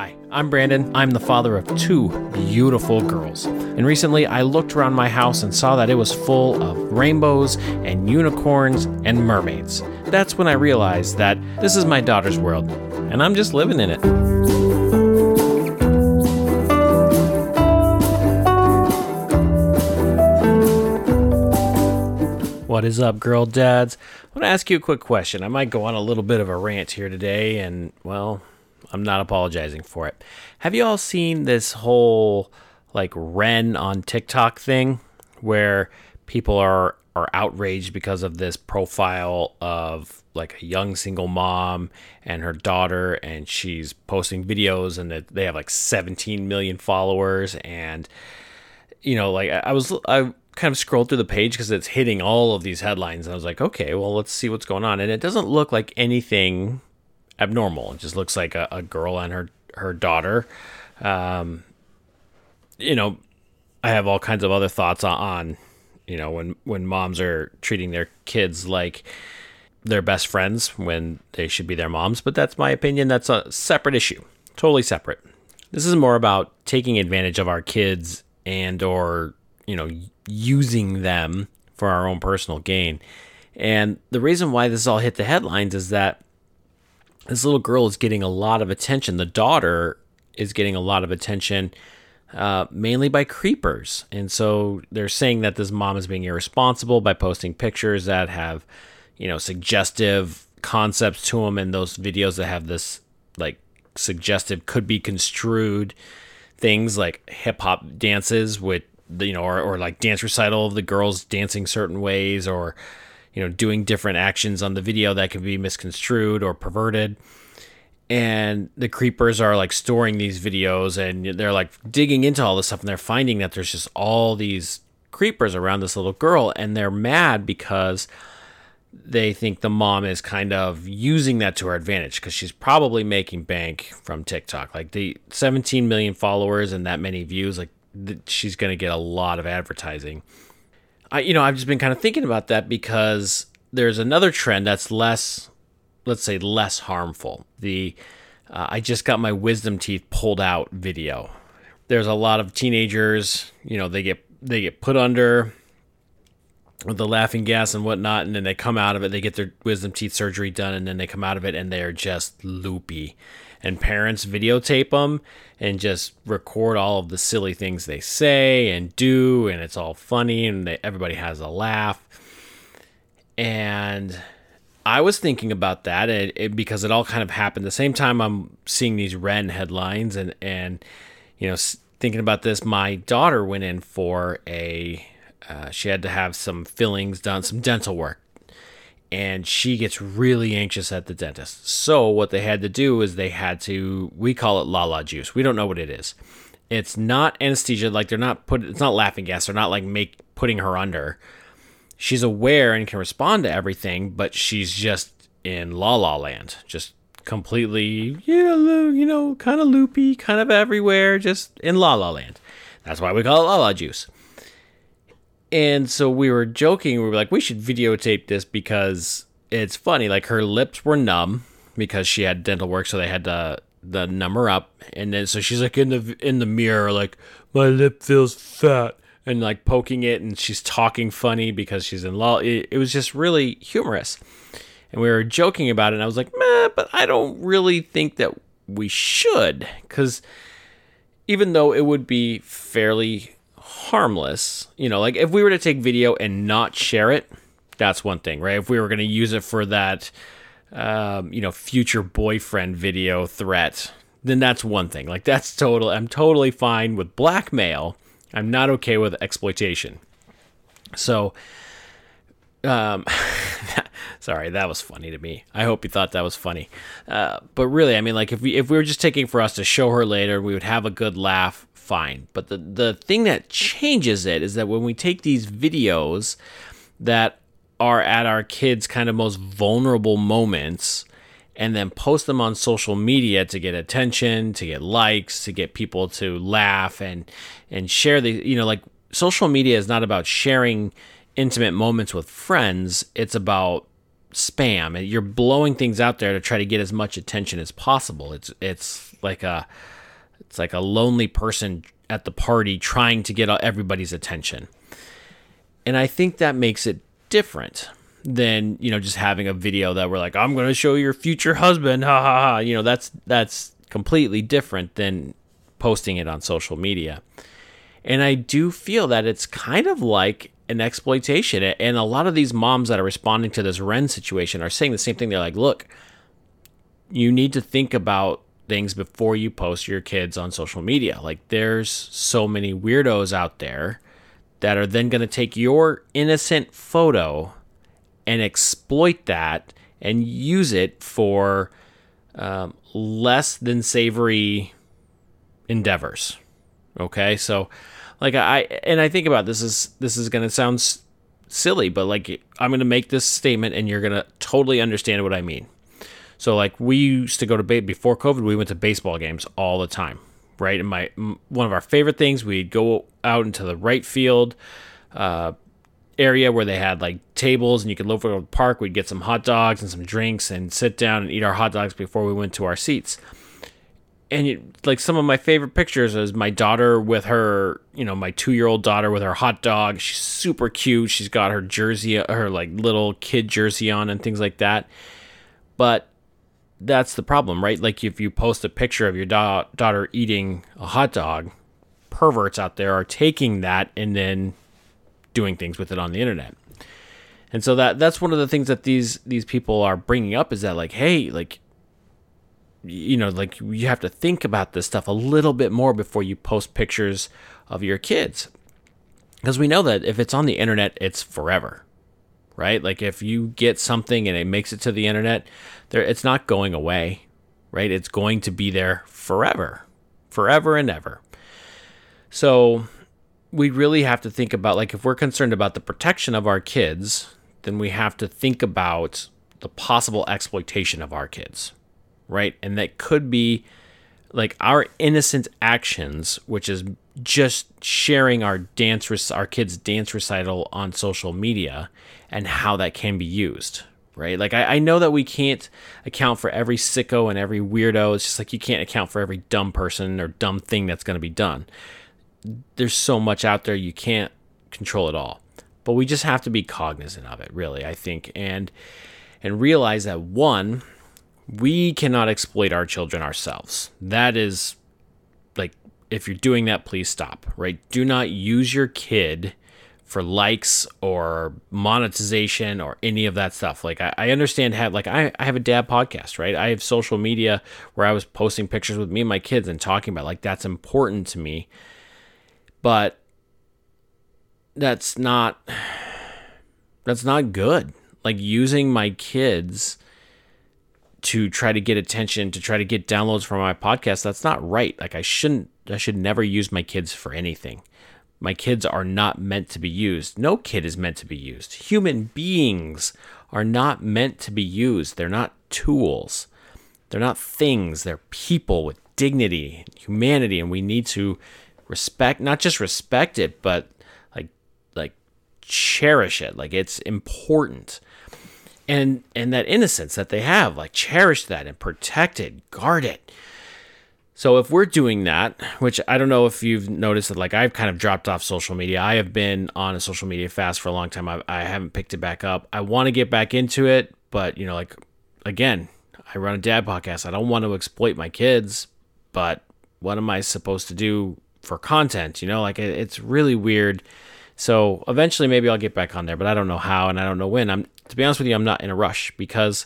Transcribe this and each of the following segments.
Hi, I'm Brandon. I'm the father of two beautiful girls. And recently I looked around my house and saw that it was full of rainbows and unicorns and mermaids. That's when I realized that this is my daughter's world, and I'm just living in it. What is up, girl dads? I want to ask you a quick question. I might go on a little bit of a rant here today, and well, I'm not apologizing for it. Have you all seen this whole like Wren on TikTok thing where people are are outraged because of this profile of like a young single mom and her daughter and she's posting videos and that they have like 17 million followers and you know like I was I kind of scrolled through the page because it's hitting all of these headlines and I was like okay well let's see what's going on and it doesn't look like anything abnormal. It just looks like a, a girl and her her daughter. Um, you know, I have all kinds of other thoughts on, on, you know, when when moms are treating their kids like their best friends when they should be their moms. But that's my opinion. That's a separate issue, totally separate. This is more about taking advantage of our kids and or you know using them for our own personal gain. And the reason why this all hit the headlines is that this little girl is getting a lot of attention. The daughter is getting a lot of attention, uh, mainly by creepers. And so they're saying that this mom is being irresponsible by posting pictures that have, you know, suggestive concepts to them, and those videos that have this like suggestive could be construed things like hip hop dances with you know, or, or like dance recital of the girls dancing certain ways, or you know, doing different actions on the video that can be misconstrued or perverted. And the creepers are like storing these videos and they're like digging into all this stuff and they're finding that there's just all these creepers around this little girl and they're mad because they think the mom is kind of using that to her advantage because she's probably making bank from TikTok. Like the 17 million followers and that many views, like she's going to get a lot of advertising. I, you know, I've just been kind of thinking about that because there's another trend that's less, let's say, less harmful. The uh, I just got my wisdom teeth pulled out video. There's a lot of teenagers, you know, they get they get put under with the laughing gas and whatnot, and then they come out of it. They get their wisdom teeth surgery done, and then they come out of it and they're just loopy. And parents videotape them and just record all of the silly things they say and do, and it's all funny, and they, everybody has a laugh. And I was thinking about that it, it, because it all kind of happened the same time I'm seeing these Wren headlines, and and you know thinking about this, my daughter went in for a uh, she had to have some fillings done, some dental work, and she gets really anxious at the dentist. So what they had to do is they had to we call it la la juice. We don't know what it is. It's not anesthesia, like they're not put. It's not laughing gas. They're not like make putting her under. She's aware and can respond to everything, but she's just in La La Land, just completely, yeah, you know, kind of loopy, kind of everywhere, just in La La Land. That's why we call it La La juice. And so we were joking. We were like, we should videotape this because it's funny. Like her lips were numb because she had dental work, so they had to the numb her up. And then so she's like in the in the mirror, like my lip feels fat, and like poking it, and she's talking funny because she's in law. It, it was just really humorous. And we were joking about it, and I was like, meh, but I don't really think that we should, because even though it would be fairly harmless. You know, like if we were to take video and not share it, that's one thing, right? If we were going to use it for that, um, you know, future boyfriend video threat, then that's one thing. Like that's total. I'm totally fine with blackmail. I'm not okay with exploitation. So, um, sorry, that was funny to me. I hope you thought that was funny. Uh, but really, I mean, like if we if we were just taking for us to show her later, we would have a good laugh fine. But the, the thing that changes it is that when we take these videos that are at our kids' kind of most vulnerable moments and then post them on social media to get attention, to get likes, to get people to laugh and and share the you know like social media is not about sharing intimate moments with friends, it's about spam and you're blowing things out there to try to get as much attention as possible. It's it's like a it's like a lonely person at the party trying to get everybody's attention. And I think that makes it different than, you know, just having a video that we're like, I'm going to show your future husband. Ha ha ha. You know, that's that's completely different than posting it on social media. And I do feel that it's kind of like an exploitation. And a lot of these moms that are responding to this Wren situation are saying the same thing. They're like, look, you need to think about things before you post your kids on social media. Like, there's so many weirdos out there that are then going to take your innocent photo and exploit that and use it for um, less than savory endeavors. Okay, so like I and I think about this is this is gonna sound silly, but like I'm gonna make this statement and you're gonna totally understand what I mean. So like we used to go to ba- before COVID, we went to baseball games all the time, right? And my one of our favorite things, we'd go out into the right field uh, area where they had like tables and you could look for the park. We'd get some hot dogs and some drinks and sit down and eat our hot dogs before we went to our seats and you, like some of my favorite pictures is my daughter with her, you know, my two year old daughter with her hot dog. She's super cute. She's got her jersey, her like little kid jersey on and things like that. But that's the problem, right? Like if you post a picture of your da- daughter eating a hot dog, perverts out there are taking that and then doing things with it on the internet. And so that that's one of the things that these these people are bringing up is that like, hey, like you know, like you have to think about this stuff a little bit more before you post pictures of your kids. Because we know that if it's on the internet, it's forever, right? Like if you get something and it makes it to the internet, there it's not going away, right? It's going to be there forever, forever and ever. So we really have to think about like if we're concerned about the protection of our kids, then we have to think about the possible exploitation of our kids right? And that could be like our innocent actions, which is just sharing our dance, our kids' dance recital on social media, and how that can be used, right? Like I, I know that we can't account for every sicko and every weirdo. It's just like you can't account for every dumb person or dumb thing that's going to be done. There's so much out there you can't control it all, but we just have to be cognizant of it, really. I think, and and realize that one we cannot exploit our children ourselves. That is if you're doing that, please stop, right? Do not use your kid for likes or monetization or any of that stuff. Like I, I understand have like I, I have a dad podcast, right? I have social media where I was posting pictures with me and my kids and talking about like that's important to me. But that's not that's not good. Like using my kids to try to get attention, to try to get downloads for my podcast, that's not right. Like I shouldn't I should never use my kids for anything. My kids are not meant to be used. No kid is meant to be used. Human beings are not meant to be used. They're not tools. They're not things. They're people with dignity, humanity, and we need to respect not just respect it, but like like cherish it. Like it's important and and that innocence that they have like cherish that and protect it guard it so if we're doing that which i don't know if you've noticed that like i've kind of dropped off social media. I have been on a social media fast for a long time. I, I haven't picked it back up. I want to get back into it but you know like again i run a dad podcast. I don't want to exploit my kids but what am i supposed to do for content you know? Like it, it's really weird. So eventually maybe i'll get back on there but i don't know how and i don't know when. I'm to be honest with you, I'm not in a rush because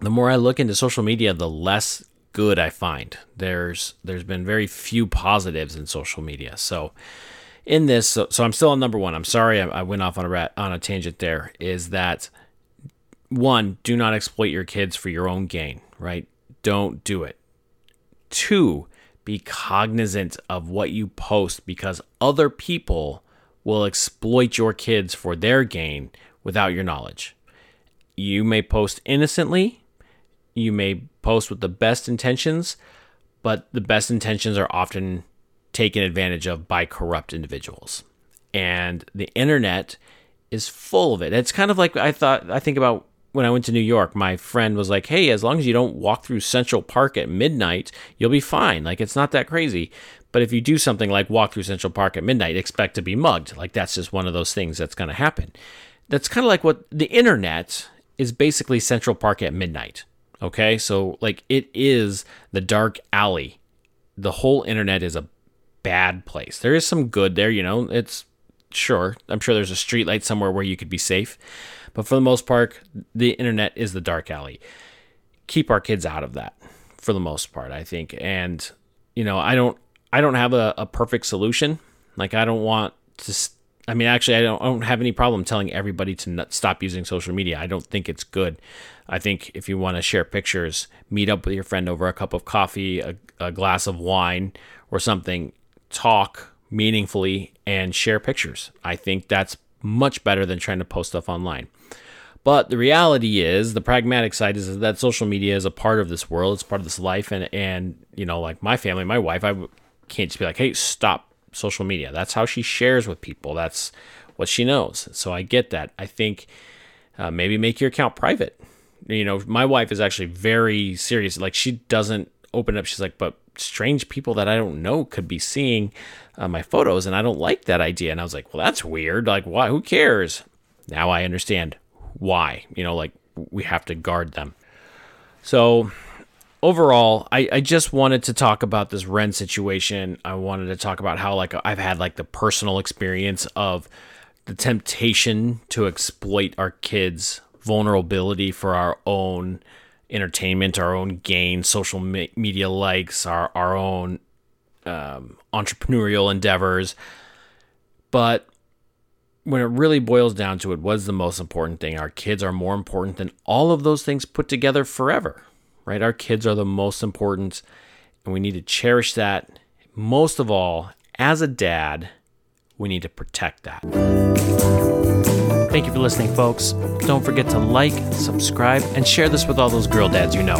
the more I look into social media, the less good I find. There's there's been very few positives in social media. So in this, so, so I'm still on number one. I'm sorry I, I went off on a rat, on a tangent. There is that one, do not exploit your kids for your own gain. Right? Don't do it. Two, be cognizant of what you post because other people will exploit your kids for their gain without your knowledge. You may post innocently, you may post with the best intentions, but the best intentions are often taken advantage of by corrupt individuals. And the internet is full of it. It's kind of like I thought I think about when I went to New York, my friend was like, "Hey, as long as you don't walk through Central Park at midnight, you'll be fine. Like it's not that crazy." But if you do something like walk through Central Park at midnight, expect to be mugged. Like that's just one of those things that's going to happen. That's kind of like what the internet is basically Central Park at midnight. Okay? So like it is the dark alley. The whole internet is a bad place. There is some good there, you know. It's sure. I'm sure there's a street light somewhere where you could be safe. But for the most part, the internet is the dark alley. Keep our kids out of that for the most part, I think. And you know, I don't I don't have a, a perfect solution. Like I don't want to I mean, actually, I don't, I don't have any problem telling everybody to not stop using social media. I don't think it's good. I think if you want to share pictures, meet up with your friend over a cup of coffee, a, a glass of wine, or something, talk meaningfully, and share pictures. I think that's much better than trying to post stuff online. But the reality is, the pragmatic side is that social media is a part of this world. It's part of this life, and and you know, like my family, my wife, I can't just be like, hey, stop social media. That's how she shares with people. That's what she knows. So I get that. I think uh, maybe make your account private. You know, my wife is actually very serious. Like she doesn't open up. She's like, but strange people that I don't know could be seeing uh, my photos, and I don't like that idea. And I was like, well, that's weird. Like, why? Who cares? Now I understand why. You know, like we have to guard them. So overall, I, I just wanted to talk about this Wren situation. I wanted to talk about how like I've had like the personal experience of the temptation to exploit our kids' vulnerability for our own entertainment, our own gain, social media likes, our our own um, entrepreneurial endeavors. But when it really boils down to it, what's the most important thing? Our kids are more important than all of those things put together forever, right? Our kids are the most important, and we need to cherish that. Most of all, as a dad, we need to protect that. Thank you for listening, folks. Don't forget to like, subscribe, and share this with all those girl dads you know.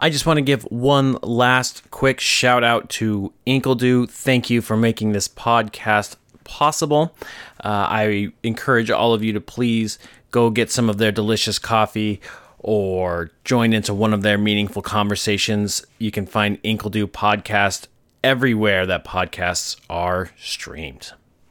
I just want to give one last quick shout out to Inkledo. Thank you for making this podcast possible. Uh, I encourage all of you to please go get some of their delicious coffee or join into one of their meaningful conversations. You can find Inkledo podcast everywhere that podcasts are streamed.